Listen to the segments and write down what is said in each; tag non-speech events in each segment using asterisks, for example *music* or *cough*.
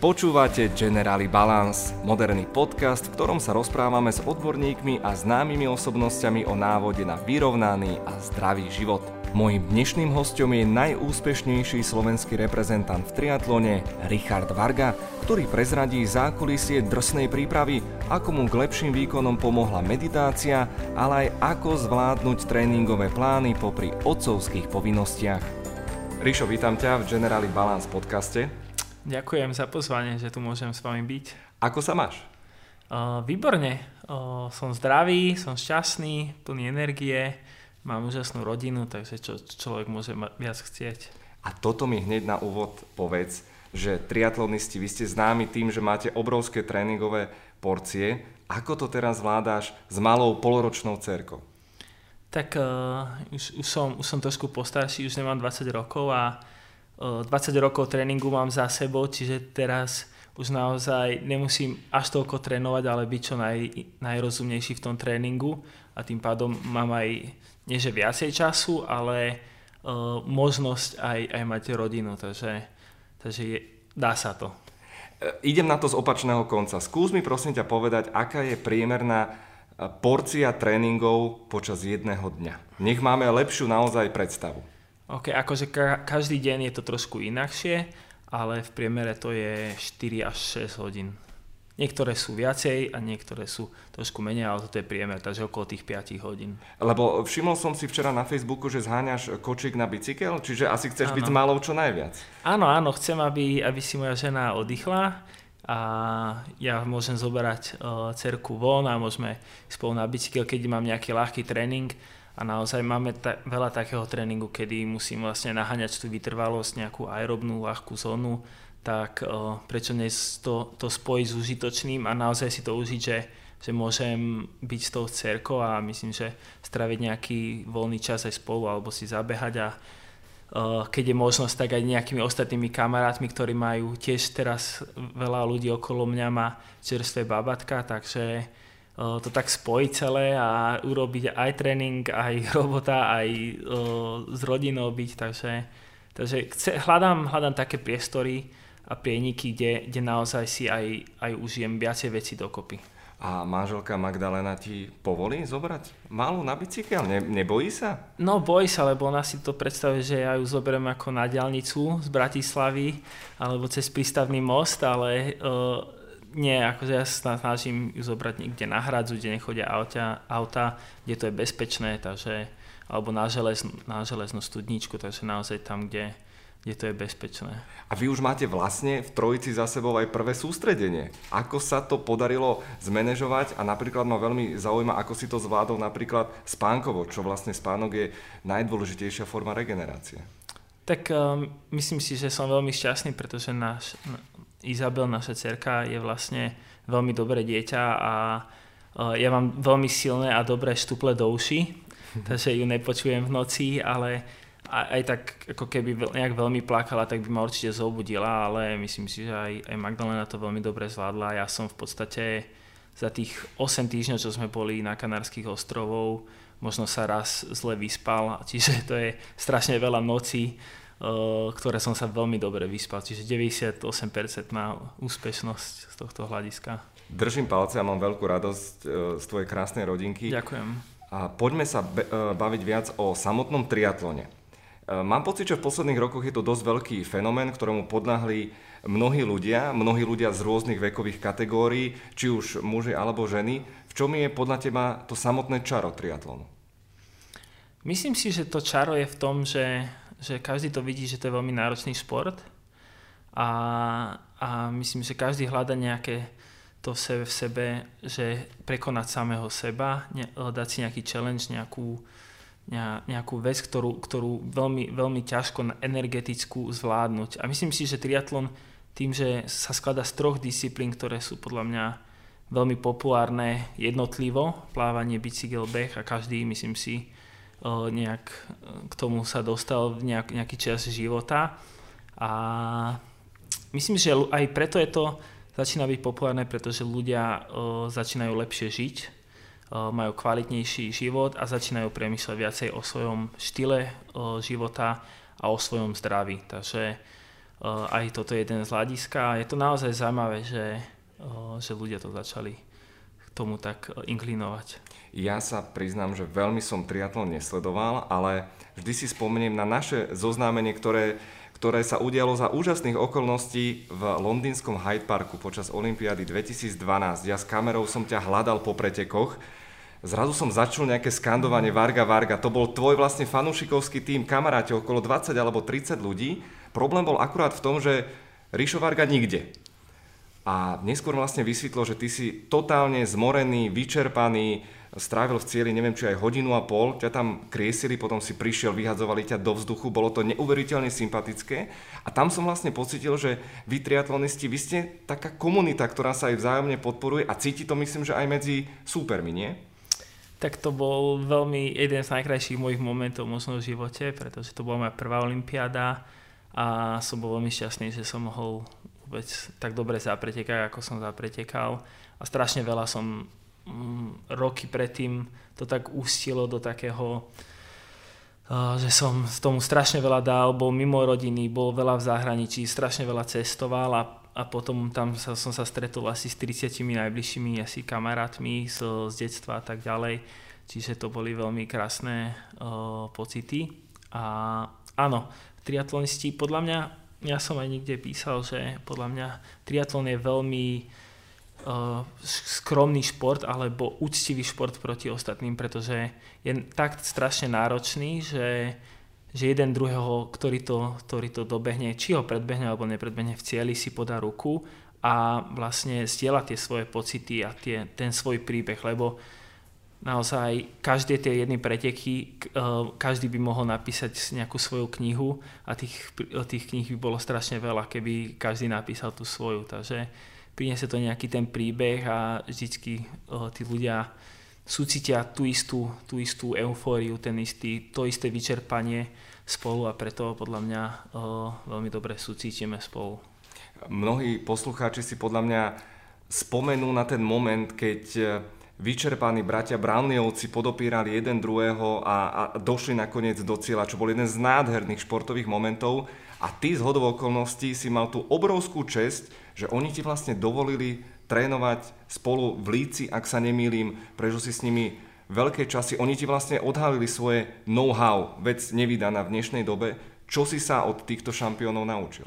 Počúvate Generali Balance, moderný podcast, v ktorom sa rozprávame s odborníkmi a známymi osobnosťami o návode na vyrovnaný a zdravý život. Mojím dnešným hostom je najúspešnejší slovenský reprezentant v triatlone Richard Varga, ktorý prezradí zákulisie drsnej prípravy, ako mu k lepším výkonom pomohla meditácia, ale aj ako zvládnuť tréningové plány popri otcovských povinnostiach. Rišo, vítam ťa v Generali Balance podcaste. Ďakujem za pozvanie, že tu môžem s vami byť. Ako sa máš? Uh, výborne. Uh, som zdravý, som šťastný, plný energie, mám úžasnú rodinu, takže čo človek môže viac chcieť. A toto mi hneď na úvod povedz, že triatlonisti, vy ste známi tým, že máte obrovské tréningové porcie. Ako to teraz zvládáš s malou poloročnou cerkou? Tak uh, už, už, som, už som trošku postarší, už nemám 20 rokov a 20 rokov tréningu mám za sebou, čiže teraz už naozaj nemusím až toľko trénovať, ale byť čo naj, najrozumnejší v tom tréningu a tým pádom mám aj, nie že viacej času, ale uh, možnosť aj, aj mať rodinu, takže, takže je, dá sa to. E, idem na to z opačného konca. Skús mi prosím ťa povedať, aká je priemerná porcia tréningov počas jedného dňa. Nech máme lepšiu naozaj predstavu. OK, akože ka- každý deň je to trošku inakšie, ale v priemere to je 4 až 6 hodín. Niektoré sú viacej a niektoré sú trošku menej, ale toto je priemer, takže okolo tých 5 hodín. Lebo všimol som si včera na Facebooku, že zháňaš kočík na bicykel, čiže asi chceš áno. byť s malou čo najviac. Áno, áno, chcem, aby, aby si moja žena oddychla a ja môžem zoberať uh, cerku von a môžeme spolu na bicykel, keď mám nejaký ľahký tréning a naozaj máme ta- veľa takého tréningu, kedy musím vlastne naháňať tú vytrvalosť, nejakú aerobnú ľahkú zónu, tak uh, prečo dnes to, to spojiť s užitočným a naozaj si to užiť, že, že môžem byť s tou cerkou a myslím, že straviť nejaký voľný čas aj spolu alebo si zabehať a uh, keď je možnosť, tak aj nejakými ostatnými kamarátmi, ktorí majú tiež teraz veľa ľudí okolo mňa má čerstvé babatka, takže to tak spojiť celé a urobiť aj tréning, aj *laughs* robota, aj s rodinou byť, takže, takže chce, hľadám, hľadám také priestory a prieniky, kde, kde naozaj si aj, aj užijem viacej veci dokopy. A manželka Magdalena ti povolí zobrať malú na bicykel? Ne, nebojí sa? No bojí sa, lebo ona si to predstavuje, že ja ju zoberiem ako na diálnicu z Bratislavy alebo cez prístavný most, ale uh, nie, akože ja sa snažím ju zobrať niekde na hradzu, kde nechodia auta, auta kde to je bezpečné, takže, alebo na, želez, na železnú studničku, takže naozaj tam, kde, kde to je bezpečné. A vy už máte vlastne v trojici za sebou aj prvé sústredenie. Ako sa to podarilo zmanéžovať a napríklad ma veľmi zaujíma, ako si to zvládol napríklad spánkovo, čo vlastne spánok je najdôležitejšia forma regenerácie. Tak um, myslím si, že som veľmi šťastný, pretože náš, Izabel, naša cerka, je vlastne veľmi dobré dieťa a ja mám veľmi silné a dobré štuple do uši, *laughs* takže ju nepočujem v noci, ale aj tak ako keby nejak veľmi plakala, tak by ma určite zobudila, ale myslím si, že aj, aj Magdalena to veľmi dobre zvládla. Ja som v podstate za tých 8 týždňov, čo sme boli na Kanárskych ostrovov, možno sa raz zle vyspal, čiže to je strašne veľa nocí, ktoré som sa veľmi dobre vyspal. Čiže 98% na úspešnosť z tohto hľadiska. Držím palce a mám veľkú radosť e, z tvojej krásnej rodinky. Ďakujem. A poďme sa e, baviť viac o samotnom triatlone. Mám pocit, že v posledných rokoch je to dosť veľký fenomén, ktorému podľahli mnohí ľudia, mnohí ľudia z rôznych vekových kategórií, či už muži alebo ženy. V čom je podľa teba to samotné čaro triatlonu? Myslím si, že to čaro je v tom, že že každý to vidí, že to je veľmi náročný šport a, a myslím, že každý hľada nejaké to v sebe, v sebe, že prekonať samého seba, ne, dať si nejaký challenge, nejakú, nejakú vec, ktorú, ktorú veľmi, veľmi ťažko energetickú zvládnuť. A myslím si, že triatlon tým, že sa skladá z troch disciplín, ktoré sú podľa mňa veľmi populárne jednotlivo, plávanie, bicykel, beh a každý, myslím si, nejak k tomu sa dostal v nejak, nejaký čas života a myslím, že aj preto je to začína byť populárne, pretože ľudia začínajú lepšie žiť, majú kvalitnejší život a začínajú premýšľať viacej o svojom štýle života a o svojom zdraví. Takže aj toto je jeden z hľadiska. Je to naozaj zaujímavé, že, že ľudia to začali tomu tak inklinovať. Ja sa priznám, že veľmi som triatlon nesledoval, ale vždy si spomeniem na naše zoznámenie, ktoré, ktoré sa udialo za úžasných okolností v londýnskom Hyde Parku počas Olympiády 2012. Ja s kamerou som ťa hľadal po pretekoch Zrazu som začul nejaké skandovanie Varga Varga. To bol tvoj vlastne fanúšikovský tým, kamaráte, okolo 20 alebo 30 ľudí. Problém bol akurát v tom, že Ríšo Varga nikde. A neskôr vlastne vysvetlo, že ty si totálne zmorený, vyčerpaný, strávil v cieli neviem či aj hodinu a pol, ťa tam kriesili, potom si prišiel, vyhadzovali ťa do vzduchu, bolo to neuveriteľne sympatické. A tam som vlastne pocitil, že vy triatlonisti, vy ste taká komunita, ktorá sa aj vzájomne podporuje a cíti to myslím, že aj medzi súpermi, nie? tak to bol veľmi jeden z najkrajších mojich momentov možno v živote, pretože to bola moja prvá olimpiáda a som bol veľmi šťastný, že som mohol vôbec tak dobre zapretekať, ako som zapretekal a strašne veľa som mm, roky predtým to tak ústilo do takého že som tomu strašne veľa dal, bol mimo rodiny, bol veľa v zahraničí, strašne veľa cestoval a a potom tam sa, som sa stretol asi s 30 najbližšími asi kamarátmi z, z detstva a tak ďalej. Čiže to boli veľmi krásne uh, pocity. A áno, triatlonisti, podľa mňa, ja som aj niekde písal, že podľa mňa triatlon je veľmi uh, skromný šport alebo úctivý šport proti ostatným, pretože je tak strašne náročný, že že jeden druhého, ktorý to, ktorý to dobehne, či ho predbehne alebo nepredbehne v cieli, si podá ruku a vlastne zdieľa tie svoje pocity a tie, ten svoj príbeh, lebo naozaj každé tie jedny preteky, eh, každý by mohol napísať nejakú svoju knihu a tých, tých kníh by bolo strašne veľa, keby každý napísal tú svoju. Takže priniesie to nejaký ten príbeh a vždycky eh, tí ľudia súcitia tú istú, tú istú eufóriu, ten istý, to isté vyčerpanie spolu a preto podľa mňa veľmi dobre súcitíme spolu. Mnohí poslucháči si podľa mňa spomenú na ten moment, keď e, vyčerpaní bratia Brownleovci podopírali jeden druhého a, a došli nakoniec do cieľa, čo bol jeden z nádherných športových momentov a ty z hodov okolností si mal tú obrovskú česť, že oni ti vlastne dovolili trénovať spolu v Líci, ak sa nemýlim, prežil si s nimi veľké časy. Oni ti vlastne odhalili svoje know-how, vec nevydaná v dnešnej dobe. Čo si sa od týchto šampiónov naučil?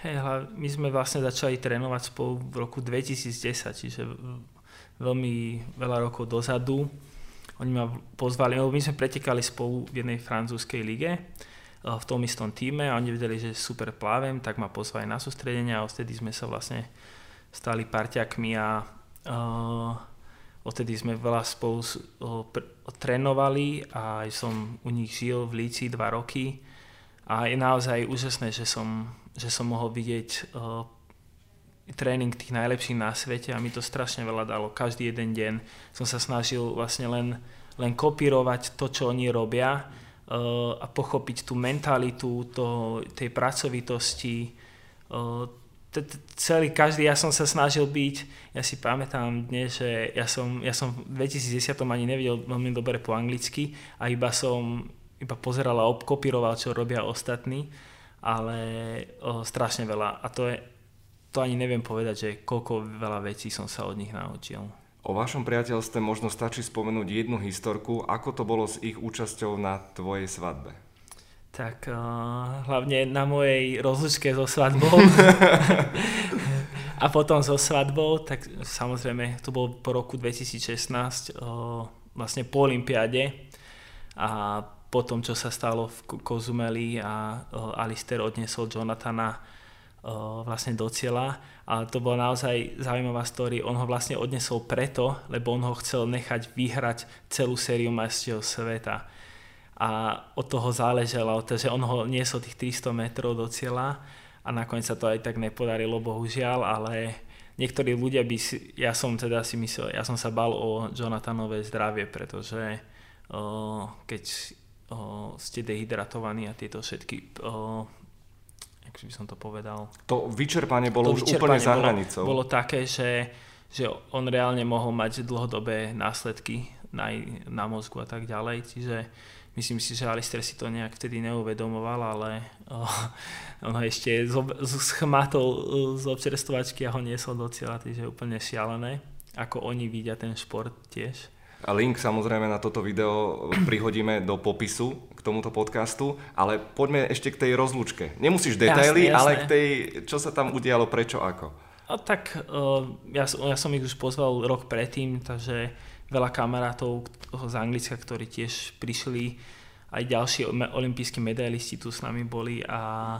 Hej, my sme vlastne začali trénovať spolu v roku 2010, čiže veľmi veľa rokov dozadu. Oni ma pozvali, my sme pretekali spolu v jednej francúzskej lige eh, v tom istom týme a oni vedeli, že super plávem, tak ma pozvali na sústredenia a odtedy sme sa vlastne stali parťakmi a uh, odtedy sme veľa spolu uh, pr- trénovali a som u nich žil v Líci dva roky a je naozaj úžasné, že som, že som mohol vidieť uh, tréning tých najlepších na svete a mi to strašne veľa dalo. Každý jeden deň som sa snažil vlastne len, len kopírovať to, čo oni robia uh, a pochopiť tú mentalitu to, tej pracovitosti, uh, celý, každý, ja som sa snažil byť, ja si pamätám dnes, že ja som, ja som v 2010 ani nevedel veľmi dobre po anglicky a iba som iba pozeral a obkopíroval, čo robia ostatní, ale o, strašne veľa. A to je, to ani neviem povedať, že koľko veľa vecí som sa od nich naučil. O vašom priateľstve možno stačí spomenúť jednu historku, ako to bolo s ich účasťou na tvojej svadbe. Tak uh, hlavne na mojej rozlučke so svadbou *laughs* a potom so svadbou, tak samozrejme to bolo po roku 2016 uh, vlastne po Olympiade a potom čo sa stalo v Kozumeli a uh, Alistair odnesol Jonathana vlastne do cieľa a to bola naozaj zaujímavá story. On ho vlastne odnesol preto, lebo on ho chcel nechať vyhrať celú sériu majstiev sveta a od toho záležalo, že on ho niesol tých 300 metrov do cieľa a nakoniec sa to aj tak nepodarilo, bohužiaľ, ale niektorí ľudia by si, ja som teda si myslel, ja som sa bal o Jonathanové zdravie, pretože o, keď o, ste dehydratovaní a tieto všetky o, jak by som to povedal. To vyčerpanie bolo to už vyčerpanie úplne za hranicou. Bolo, bolo také, že, že on reálne mohol mať dlhodobé následky na, na mozgu a tak ďalej, čiže myslím si, že Alistair si to nejak vtedy neuvedomoval, ale oh, *laughs* on ho ešte schmatol z občerstvovačky a ho niesol do cieľa, takže úplne šialené, ako oni vidia ten šport tiež. A link samozrejme na toto video prihodíme do popisu k tomuto podcastu, ale poďme ešte k tej rozlúčke. Nemusíš detaily, jasne, jasne. ale k tej, čo sa tam udialo, prečo, ako. A tak uh, ja, ja som ich už pozval rok predtým, takže veľa kamarátov z Anglicka, ktorí tiež prišli, aj ďalší olimpijskí medailisti tu s nami boli a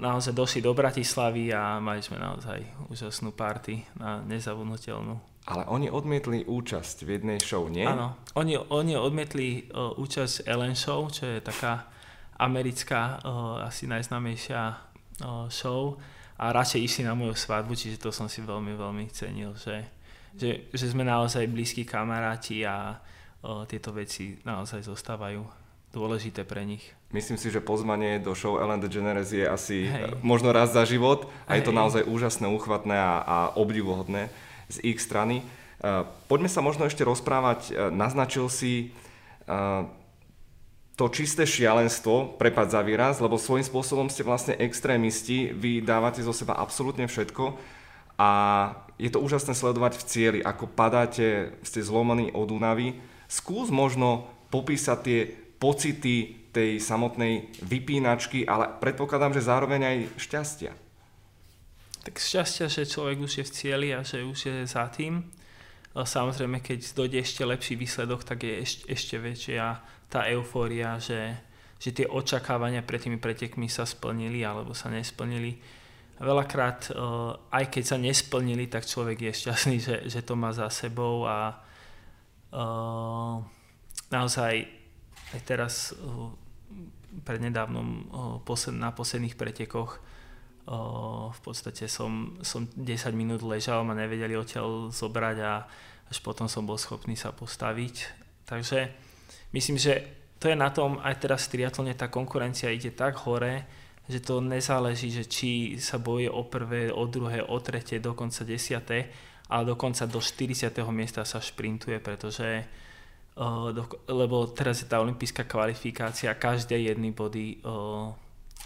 naozaj došli do Bratislavy a mali sme naozaj úžasnú party na nezavudnutelnú. Ale oni odmietli účasť v jednej show, nie? Áno, oni, oni odmietli uh, účasť Ellen Show, čo je taká americká, uh, asi najznámejšia uh, show a radšej išli na moju svadbu, čiže to som si veľmi, veľmi cenil, že, že, že sme naozaj blízki kamaráti a uh, tieto veci naozaj zostávajú dôležité pre nich. Myslím si, že pozvanie do show Ellen DeGeneres je asi Hej. možno raz za život a Hej. je to naozaj úžasné, úchvatné a, a obdivuhodné z ich strany. Eh, poďme sa možno ešte rozprávať. Eh, naznačil si eh, to čisté šialenstvo, prepad za výraz, lebo svojím spôsobom ste vlastne extrémisti, vy dávate zo seba absolútne všetko a je to úžasné sledovať v cieli, ako padáte, ste zlomaní od únavy. Skús možno popísať tie pocity tej samotnej vypínačky, ale predpokladám, že zároveň aj šťastia tak šťastia, že človek už je v cieli a že už je za tým. Samozrejme, keď dojde ešte lepší výsledok, tak je ešte, ešte väčšia tá eufória, že, že tie očakávania pred tými pretekmi sa splnili alebo sa nesplnili. Veľakrát, aj keď sa nesplnili, tak človek je šťastný, že, že to má za sebou a uh, naozaj aj teraz uh, prednedávnom na posledných pretekoch v podstate som, som 10 minút ležal, ma nevedeli odtiaľ zobrať a až potom som bol schopný sa postaviť. Takže myslím, že to je na tom, aj teraz v triatlone tá konkurencia ide tak hore, že to nezáleží, že či sa boje o prvé, o druhé, o tretie, dokonca desiaté, ale dokonca do 40. miesta sa šprintuje, pretože lebo teraz je tá olimpijská kvalifikácia, každé jedny body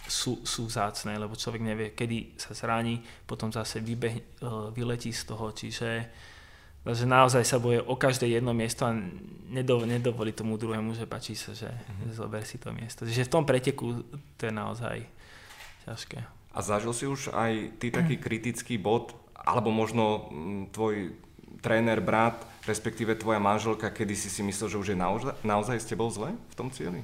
sú, sú vzácne, lebo človek nevie, kedy sa zraní, potom zase vybeh, e, vyletí z toho, čiže že naozaj sa boje o každé jedno miesto a nedovolí tomu druhému, že páči sa, že mm-hmm. zober si to miesto. Čiže v tom preteku to je naozaj ťažké. A zažil si už aj ty taký *clears throat* kritický bod, alebo možno mm, tvoj tréner, brat, respektíve tvoja manželka, kedy si si myslel, že už je naozaj, naozaj s tebou zle v tom cieli?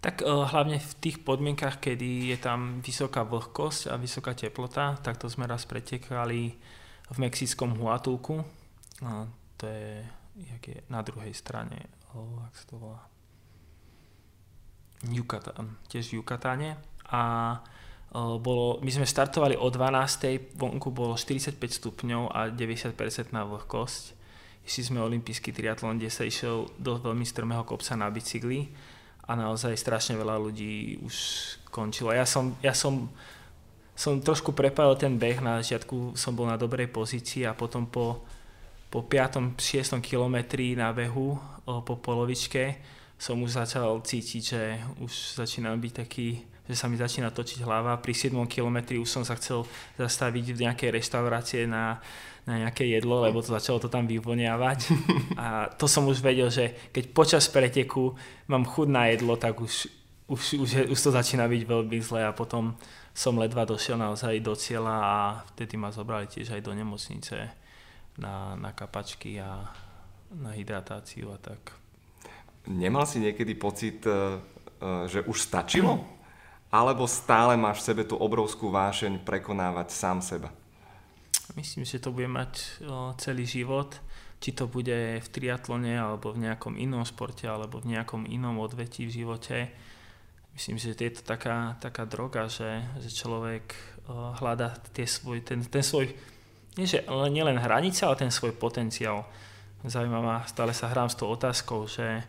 Tak uh, hlavne v tých podmienkach, kedy je tam vysoká vlhkosť a vysoká teplota, tak to sme raz pretekali v mexickom Huatulku. A to je, jak je na druhej strane, oh, ak sa to volá, Yucatán, tiež Yucatáne. A uh, bolo, my sme štartovali o 12. vonku bolo 45 stupňov a 90% na vlhkosť. Išli sme olimpijský triatlon, kde sa išiel do veľmi strmého kopca na bicykli a naozaj strašne veľa ľudí už končilo. Ja som, ja som, som trošku prepálil ten beh, na začiatku som bol na dobrej pozícii a potom po, po 5. 6. kilometri na behu, po polovičke, som už začal cítiť, že už začínam byť taký že sa mi začína točiť hlava. Pri 7 kilometri už som sa chcel zastaviť v nejakej reštaurácie na, na nejaké jedlo, lebo to začalo to tam vyvoniavať. *laughs* A to som už vedel, že keď počas preteku mám chud na jedlo, tak už, už, už, už to začína byť veľmi zle a potom som ledva došiel naozaj do cieľa a vtedy ma zobrali tiež aj do nemocnice na, na kapačky a na hydratáciu a tak. Nemal si niekedy pocit, eh, eh, že už stačilo? Alebo stále máš v sebe tú obrovskú vášeň prekonávať sám seba? Myslím, že to bude mať celý život, či to bude v triatlone, alebo v nejakom inom športe, alebo v nejakom inom odvetí v živote. Myslím, že je to taká, taká droga, že, že človek hľada tie svoj, ten, ten svoj, nie že nielen hranice, ale ten svoj potenciál. Zaujímavá, stále sa hrám s tou otázkou, že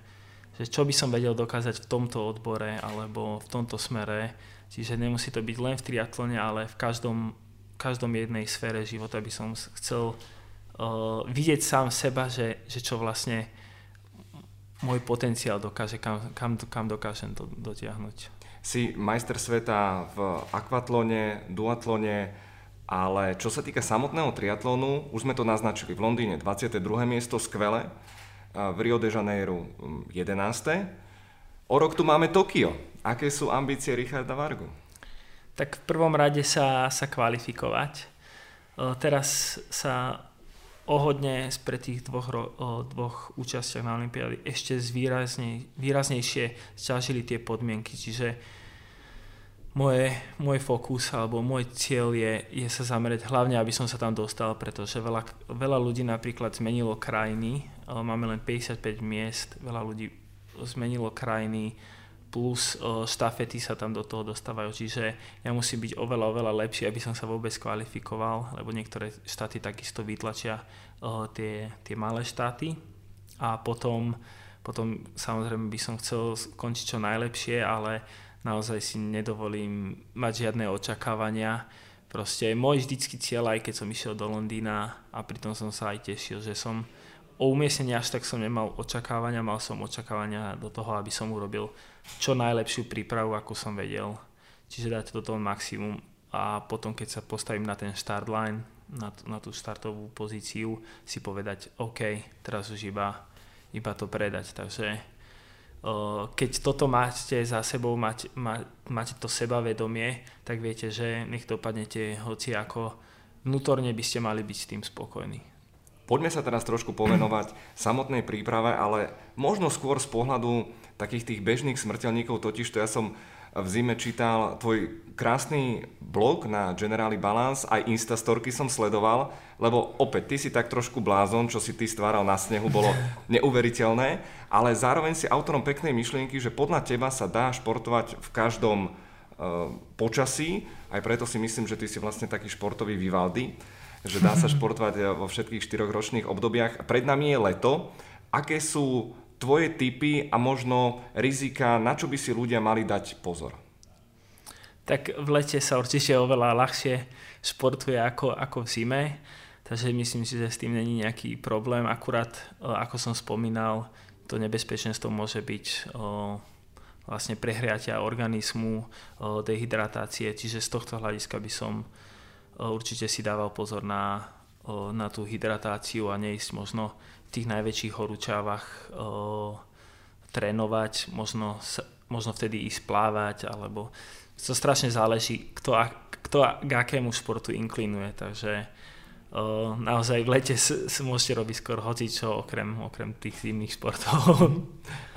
že čo by som vedel dokázať v tomto odbore alebo v tomto smere. Čiže nemusí to byť len v triatlone, ale v každom, každom jednej sfére života by som chcel uh, vidieť sám seba, že, že čo vlastne môj potenciál dokáže, kam, kam, kam dokážem to dotiahnuť. Si majster sveta v akvatlone, duatlone, ale čo sa týka samotného triatlonu, už sme to naznačili v Londýne 22. miesto, skvele, v Rio de Janeiro 11. O rok tu máme Tokio. Aké sú ambície Richarda Vargu? Tak v prvom rade sa, sa kvalifikovať. Teraz sa ohodne spred tých dvoch, dvoch účastiach na Olympiáde ešte výraznejšie zťažili tie podmienky, čiže moje, môj fokus alebo môj cieľ je, je sa zamerať hlavne, aby som sa tam dostal, pretože veľa, veľa ľudí napríklad zmenilo krajiny, máme len 55 miest, veľa ľudí zmenilo krajiny, plus štafety sa tam do toho dostávajú, čiže ja musím byť oveľa, oveľa lepší, aby som sa vôbec kvalifikoval, lebo niektoré štáty takisto vytlačia tie, tie malé štáty. A potom, potom samozrejme by som chcel skončiť čo najlepšie, ale naozaj si nedovolím mať žiadne očakávania. Proste môj vždycky cieľ, aj keď som išiel do Londýna a pritom som sa aj tešil, že som o umiestnení až tak som nemal očakávania, mal som očakávania do toho, aby som urobil čo najlepšiu prípravu, ako som vedel. Čiže dať do toho maximum a potom, keď sa postavím na ten start line, na, na tú startovú pozíciu, si povedať, OK, teraz už iba, iba to predať. Takže keď toto máte za sebou, máte, máte to sebavedomie, tak viete, že nech dopadnete hoci ako vnútorne by ste mali byť s tým spokojní. Poďme sa teraz trošku povenovať samotnej príprave, ale možno skôr z pohľadu takých tých bežných smrteľníkov, totiž to ja som v zime čítal tvoj krásny blog na Generali Balance, aj Instastorky som sledoval, lebo opäť, ty si tak trošku blázon, čo si ty stváral na snehu, bolo *laughs* neuveriteľné, ale zároveň si autorom peknej myšlienky, že podľa teba sa dá športovať v každom uh, počasí, aj preto si myslím, že ty si vlastne taký športový Vivaldi, že dá sa *laughs* športovať eh, vo všetkých štyroch ročných obdobiach. Pred nami je leto. Aké sú tvoje typy a možno rizika, na čo by si ľudia mali dať pozor? Tak v lete sa určite oveľa ľahšie športuje ako, ako v zime, takže myslím si, že s tým není nejaký problém. Akurát, eh, ako som spomínal, to nebezpečenstvo môže byť o, eh, vlastne prehriatia organizmu, o, dehydratácie, čiže z tohto hľadiska by som určite si dával pozor na, na tú hydratáciu a neísť možno tých najväčších horúčavách trénovať, možno, možno vtedy ísť plávať, alebo to strašne záleží, kto, kto k akému športu inklinuje, takže o, naozaj v lete s, s môžete robiť skôr hocičo okrem, okrem tých zimných športov.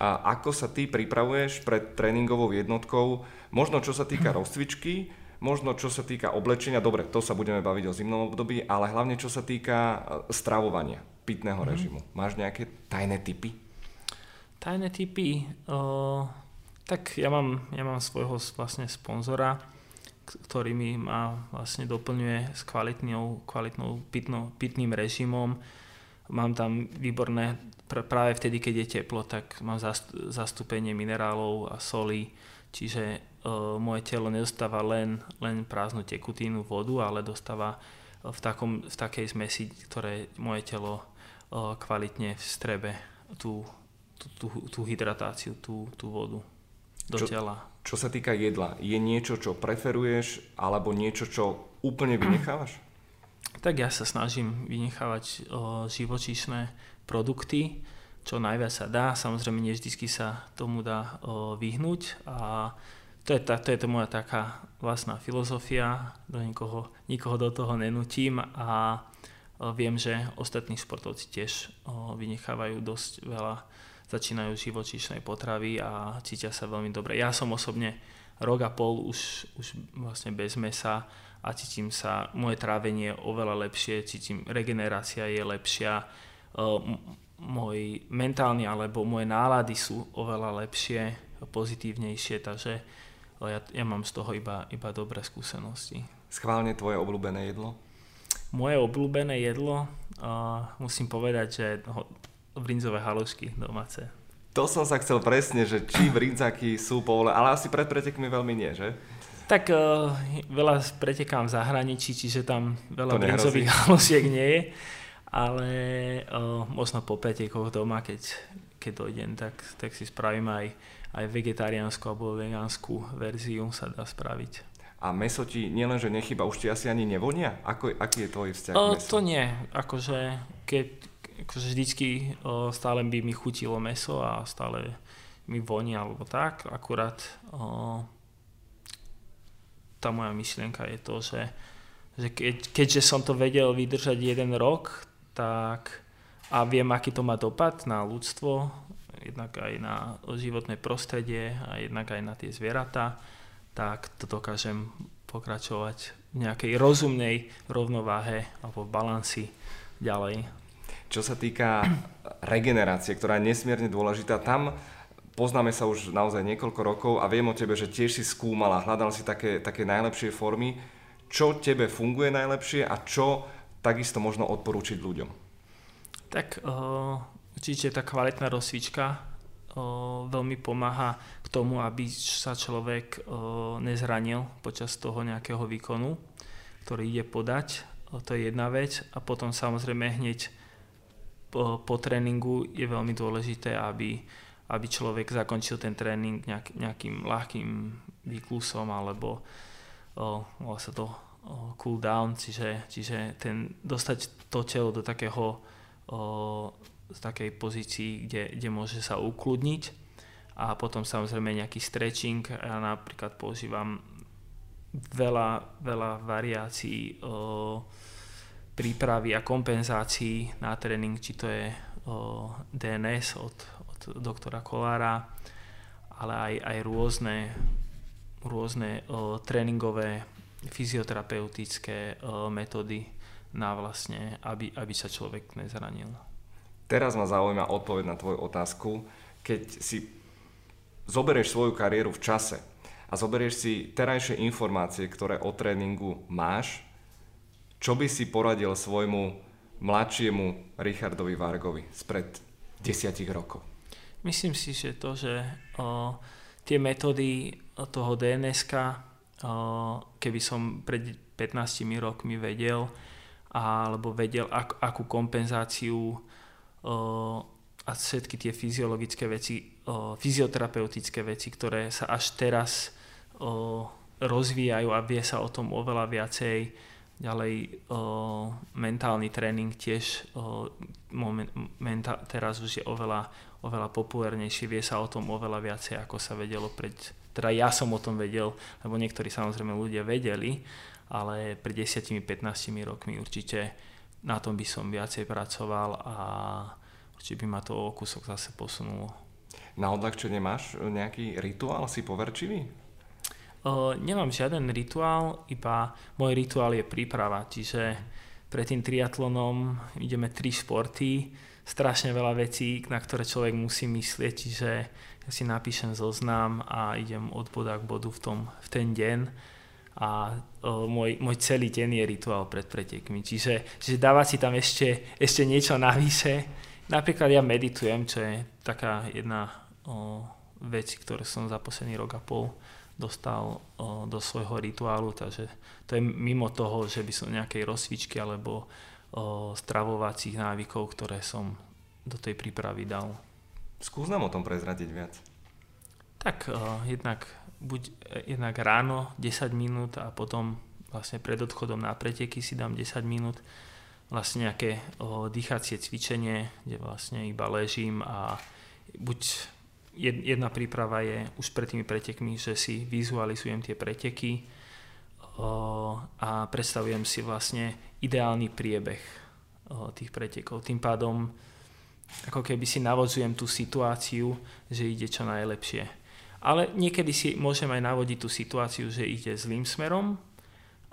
A ako sa ty pripravuješ pred tréningovou jednotkou, možno čo sa týka rozcvičky, Možno čo sa týka oblečenia, dobre, to sa budeme baviť o zimnom období, ale hlavne čo sa týka e, stravovania, pitného mm. režimu. Máš nejaké tajné typy? Tajné typy? O, tak ja mám, ja mám svojho vlastne sponzora, ktorý mi ma vlastne doplňuje s kvalitnou, kvalitnou pitno, pitným režimom. Mám tam výborné, pr- práve vtedy, keď je teplo, tak mám zastúpenie minerálov a solí, čiže moje telo nedostáva len, len prázdnu tekutínu, vodu, ale dostáva v, takom, v takej zmesi, ktoré moje telo kvalitne vstrebe tú, tú, tú, tú hydratáciu, tú, tú vodu do čo, tela. Čo sa týka jedla, je niečo, čo preferuješ, alebo niečo, čo úplne vynechávaš? Tak ja sa snažím vynechávať o, živočíšne produkty, čo najviac sa dá. Samozrejme, nie vždy sa tomu dá o, vyhnúť a to je, tá, to je to moja taká vlastná filozofia, do nikoho, nikoho do toho nenutím a viem, že ostatní športovci tiež vynechávajú dosť veľa, začínajú živočíšnej potravy a cítia sa veľmi dobre. Ja som osobne rok a pol už, už vlastne bez mesa a cítim sa, moje trávenie je oveľa lepšie, cítim, regenerácia je lepšia, môj mentálny alebo moje nálady sú oveľa lepšie, pozitívnejšie, takže ja, ja mám z toho iba, iba dobré skúsenosti. Schválne tvoje obľúbené jedlo? Moje obľúbené jedlo, uh, musím povedať, že ho, brinzové halušky domáce. To som sa chcel presne, že či brinzaky sú povole, ale asi pred pretekmi veľmi nie, že? Tak uh, veľa pretekám v zahraničí, čiže tam veľa brinzových *laughs* halušiek nie je, ale uh, možno po pretekoch doma, keď, keď dojdem, tak, tak si spravím aj, aj vegetariánsku alebo vegánsku verziu sa dá spraviť. A meso ti nielenže nechyba, už ti asi ani nevonia? Ako, aký je tvoj vzťah o, k mesu? To nie, akože keď akože vždycky o, stále by mi chutilo meso a stále mi vonia alebo tak, akurát o, tá moja myšlienka je to, že, že keď, keďže som to vedel vydržať jeden rok, tak a viem, aký to má dopad na ľudstvo, jednak aj na životné prostredie a jednak aj na tie zvieratá, tak to dokážem pokračovať v nejakej rozumnej rovnováhe alebo balansi ďalej. Čo sa týka regenerácie, ktorá je nesmierne dôležitá, tam poznáme sa už naozaj niekoľko rokov a viem o tebe, že tiež si skúmala, hľadal si také, také najlepšie formy. Čo tebe funguje najlepšie a čo takisto možno odporúčiť ľuďom? Tak uh, určite tá kvalitná rozcvička uh, veľmi pomáha k tomu, aby sa človek nezranil počas toho nejakého výkonu, ktorý ide podať. To je jedna vec. A potom samozrejme hneď po, po tréningu je veľmi dôležité, aby, aby človek zakončil ten tréning nejak, nejakým ľahkým výklusom alebo uh, sa to cool down, čiže, čiže ten, dostať to telo do takého z takej pozícii, kde, kde môže sa ukludniť a potom samozrejme nejaký stretching. Ja napríklad používam veľa, veľa variácií o, prípravy a kompenzácií na tréning, či to je o, DNS od, od doktora Kolára, ale aj, aj rôzne, rôzne o, tréningové fyzioterapeutické o, metódy na vlastne, aby, aby sa človek nezranil. Teraz ma zaujíma odpoveď na tvoju otázku. Keď si zoberieš svoju kariéru v čase a zoberieš si terajšie informácie, ktoré o tréningu máš, čo by si poradil svojmu mladšiemu Richardovi Vargovi spred desiatich rokov? Myslím si, že to, že o, tie metódy toho dns keby som pred 15 rokmi vedel, alebo vedel, ak, akú kompenzáciu a všetky tie fyziologické veci, fyzioterapeutické veci, ktoré sa až teraz rozvíjajú a vie sa o tom oveľa viacej. Ďalej mentálny tréning tiež moment, menta, teraz už je oveľa, oveľa populárnejší, vie sa o tom oveľa viacej, ako sa vedelo pred... Teda ja som o tom vedel, lebo niektorí samozrejme ľudia vedeli, ale pred 10-15 rokmi určite na tom by som viacej pracoval a určite by ma to o kúsok zase posunulo. Na odľahčenie máš nejaký rituál? Si poverčivý? Uh, nemám žiaden rituál, iba môj rituál je príprava, čiže pred tým triatlonom ideme tri športy, strašne veľa vecí, na ktoré človek musí myslieť, čiže ja si napíšem zoznam a idem od boda k bodu v, tom, v ten deň a o, môj, môj celý deň je rituál pred pretekmi. Čiže, čiže dávať si tam ešte, ešte niečo navyše. Napríklad ja meditujem, čo je taká jedna o, vec, ktorú som za posledný rok a pol dostal o, do svojho rituálu, takže to je mimo toho, že by som nejakej rozcvičky alebo o, stravovacích návykov, ktoré som do tej prípravy dal. Skús nám o tom prezradiť viac. Tak o, jednak buď e, jednak ráno 10 minút a potom vlastne pred odchodom na preteky si dám 10 minút vlastne nejaké dýchacie cvičenie, kde vlastne iba ležím a buď jedna príprava je už pred tými pretekmi, že si vizualizujem tie preteky a predstavujem si vlastne ideálny priebeh tých pretekov. Tým pádom ako keby si navodzujem tú situáciu, že ide čo najlepšie ale niekedy si môžem aj navodiť tú situáciu, že ide zlým smerom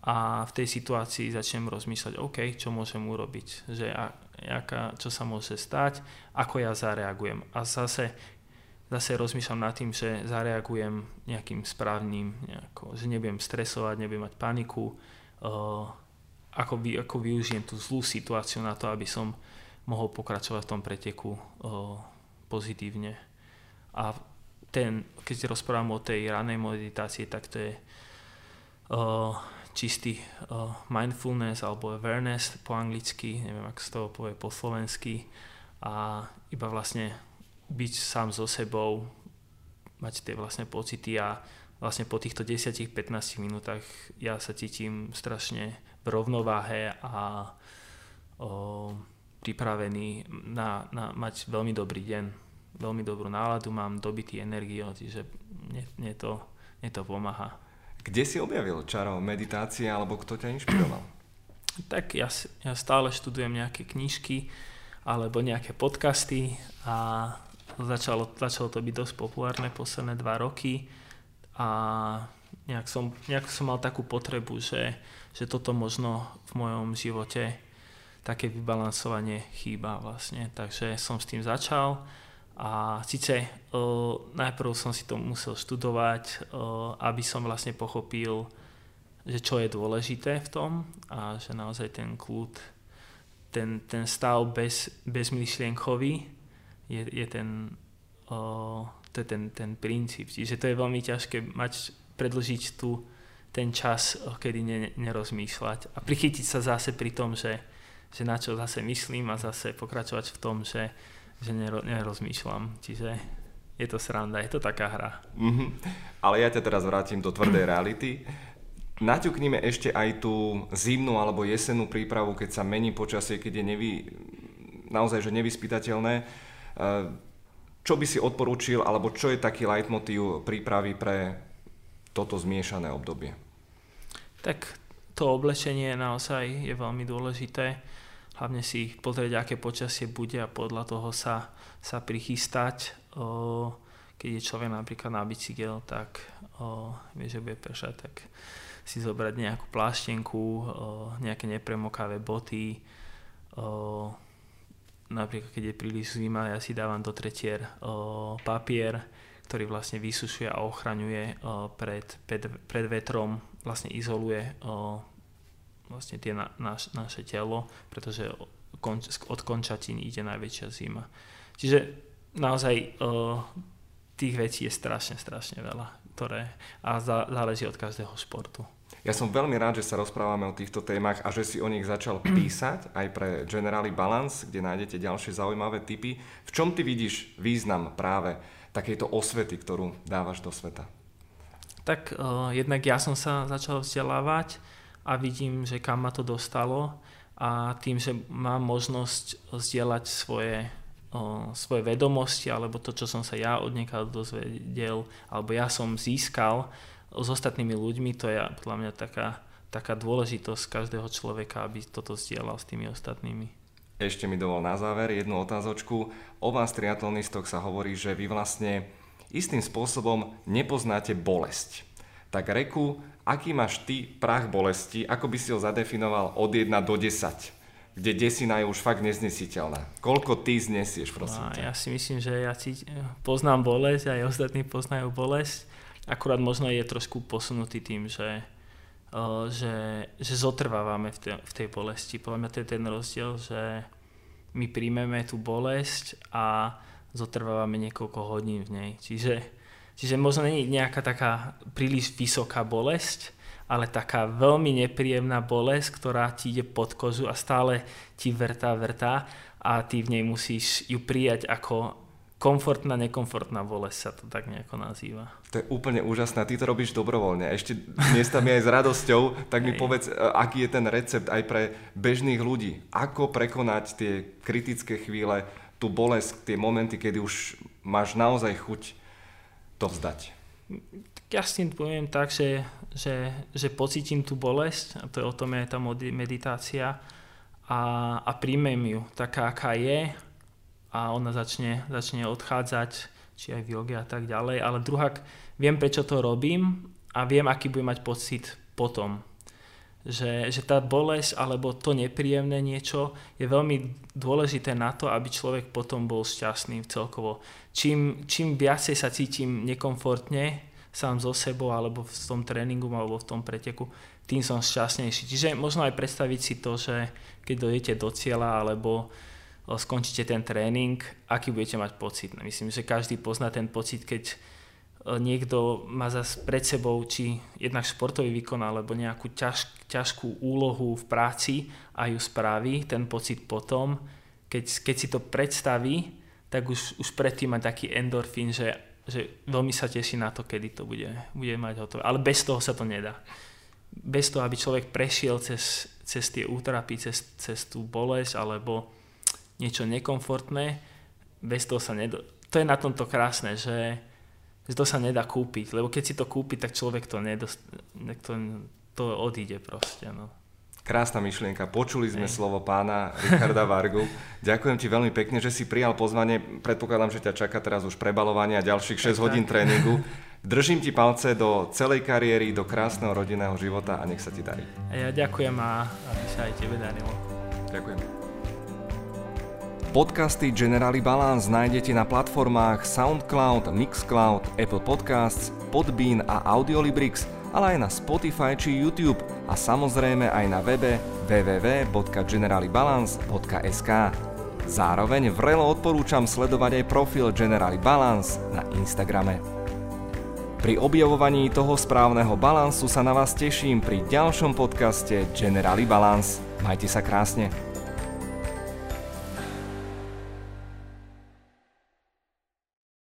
a v tej situácii začnem rozmýšľať, OK, čo môžem urobiť, že a, aká, čo sa môže stať, ako ja zareagujem. A zase, zase rozmýšľam nad tým, že zareagujem nejakým správnym, nejako, že nebudem stresovať, nebudem mať paniku, uh, ako, vy, ako využijem tú zlú situáciu na to, aby som mohol pokračovať v tom preteku uh, pozitívne. A ten, keď rozprávam o tej ranej meditácii, tak to je uh, čistý uh, mindfulness alebo awareness po anglicky, neviem, ako sa to povie po slovensky. A iba vlastne byť sám so sebou, mať tie vlastne pocity a vlastne po týchto 10-15 minútach ja sa cítim strašne v rovnováhe a o, pripravený na, na mať veľmi dobrý deň, veľmi dobrú náladu, mám dobitý energiu, čiže mne, mne, to, mne to pomáha. Kde si objavil čaro meditácie alebo kto ťa inšpiroval? Tak ja, ja stále študujem nejaké knižky alebo nejaké podcasty a začalo, začalo to byť dosť populárne posledné dva roky a nejak som, nejak som mal takú potrebu, že, že toto možno v mojom živote také vybalansovanie chýba vlastne. Takže som s tým začal a síce uh, najprv som si to musel študovať, uh, aby som vlastne pochopil, že čo je dôležité v tom a že naozaj ten kľud, ten, ten stav bez, bezmyšlienkový je, je ten uh, to je ten, ten princíp. Čiže to je veľmi ťažké mať, predlžiť tu ten čas, kedy ne, nerozmýšľať a prichytiť sa zase pri tom, že, že na čo zase myslím a zase pokračovať v tom, že, že nero, nerozmýšľam. Čiže je to sranda, je to taká hra. Mm-hmm. Ale ja ťa teraz vrátim do tvrdej *clears throat* reality. Naťuknime ešte aj tú zimnú alebo jesennú prípravu, keď sa mení počasie, keď je nevy, naozaj že nevyspytateľné. Čo by si odporúčil, alebo čo je taký leitmotív prípravy pre toto zmiešané obdobie? Tak to oblečenie naozaj je veľmi dôležité. Hlavne si pozrieť, aké počasie bude a podľa toho sa, sa prichystať. Keď je človek napríklad na bicykel, tak vie, že bude pršať, tak si zobrať nejakú pláštenku, nejaké nepremokavé boty, o, napríklad keď je príliš zima, ja si dávam do tretier papier, ktorý vlastne vysušuje a ochraňuje pred, pred, pred vetrom, vlastne izoluje vlastne tie na, naš, naše telo, pretože konč, od končatín ide najväčšia zima. Čiže naozaj o, tých vecí je strašne, strašne veľa, ktoré a záleží od každého športu. Ja som veľmi rád, že sa rozprávame o týchto témach a že si o nich začal *clears throat* písať aj pre Generali Balance, kde nájdete ďalšie zaujímavé tipy. V čom ty vidíš význam práve takejto osvety, ktorú dávaš do sveta? Tak uh, jednak ja som sa začal vzdelávať a vidím, že kam ma to dostalo a tým, že mám možnosť zdieľať svoje, uh, svoje vedomosti alebo to, čo som sa ja od dozvedel alebo ja som získal, s ostatnými ľuďmi, to je podľa mňa taká, taká dôležitosť každého človeka, aby toto zdieľal s tými ostatnými. Ešte mi dovol na záver jednu otázočku. O vás triatlonistoch sa hovorí, že vy vlastne istým spôsobom nepoznáte bolesť. Tak reku, aký máš ty prach bolesti, ako by si ho zadefinoval od 1 do 10? kde desina je už fakt neznesiteľná. Koľko ty znesieš, prosím? No, ja si myslím, že ja si poznám bolesť, aj ostatní poznajú bolesť Akurát možno je trošku posunutý tým, že, že, že zotrvávame v tej, v tej bolesti. Podľa mňa to je ten rozdiel, že my príjmeme tú bolesť a zotrvávame niekoľko hodín v nej. Čiže, čiže možno je nejaká taká príliš vysoká bolesť, ale taká veľmi nepríjemná bolesť, ktorá ti ide pod kožu a stále ti vrtá, vrtá a ty v nej musíš ju prijať ako, komfortná, nekomfortná bolesť sa to tak nejako nazýva. To je úplne úžasné. Ty to robíš dobrovoľne. Ešte dnes tam je aj s radosťou. Tak mi povedz, e, aký je ten recept aj pre bežných ľudí. Ako prekonať tie kritické chvíle, tú bolesť, tie momenty, kedy už máš naozaj chuť to vzdať. Ja s tým poviem tak, že, že, že pocítim tú bolesť, a to je o tom je tá meditácia, a, a príjmem ju taká, aká je a ona začne, začne odchádzať, či aj v joge a tak ďalej. Ale druhák, viem prečo to robím a viem, aký budem mať pocit potom. Že, že tá bolesť alebo to nepríjemné niečo je veľmi dôležité na to, aby človek potom bol šťastný celkovo. Čím, čím viacej sa cítim nekomfortne sám so sebou alebo v tom tréningu alebo v tom preteku, tým som šťastnejší. Čiže možno aj predstaviť si to, že keď dojdete do cieľa alebo skončíte ten tréning, aký budete mať pocit. Myslím, že každý pozná ten pocit, keď niekto má zase pred sebou či jednak športový výkon alebo nejakú ťaž, ťažkú úlohu v práci a ju spraví, ten pocit potom, keď, keď si to predstaví, tak už, už predtým má taký endorfín, že, že veľmi sa teší na to, kedy to bude, bude mať hotové. Ale bez toho sa to nedá. Bez toho, aby človek prešiel cez, cez tie útrapy, cez, cez tú bolesť alebo niečo nekomfortné, bez toho sa nedá. To je na tomto krásne, že, že to sa nedá kúpiť, lebo keď si to kúpi, tak človek to nedost, to, to odíde proste. No. Krásna myšlienka. Počuli sme Ej. slovo pána Richarda Vargu. *laughs* Ďakujem ti veľmi pekne, že si prijal pozvanie. Predpokladám, že ťa čaká teraz už prebalovanie a ďalších 6 hodín tréningu. *laughs* Držím ti palce do celej kariéry, do krásneho rodinného života a nech sa ti darí. A ja ďakujem a aby sa aj tebe darilo. Ďakujem. Podcasty Generali Balance nájdete na platformách SoundCloud, Mixcloud, Apple Podcasts, Podbean a Audiolibrix – ale aj na Spotify či YouTube a samozrejme aj na webe www.generalibalance.sk. Zároveň vrelo odporúčam sledovať aj profil Generali Balance na Instagrame. Pri objavovaní toho správneho balansu sa na vás teším pri ďalšom podcaste Generali Balance. Majte sa krásne.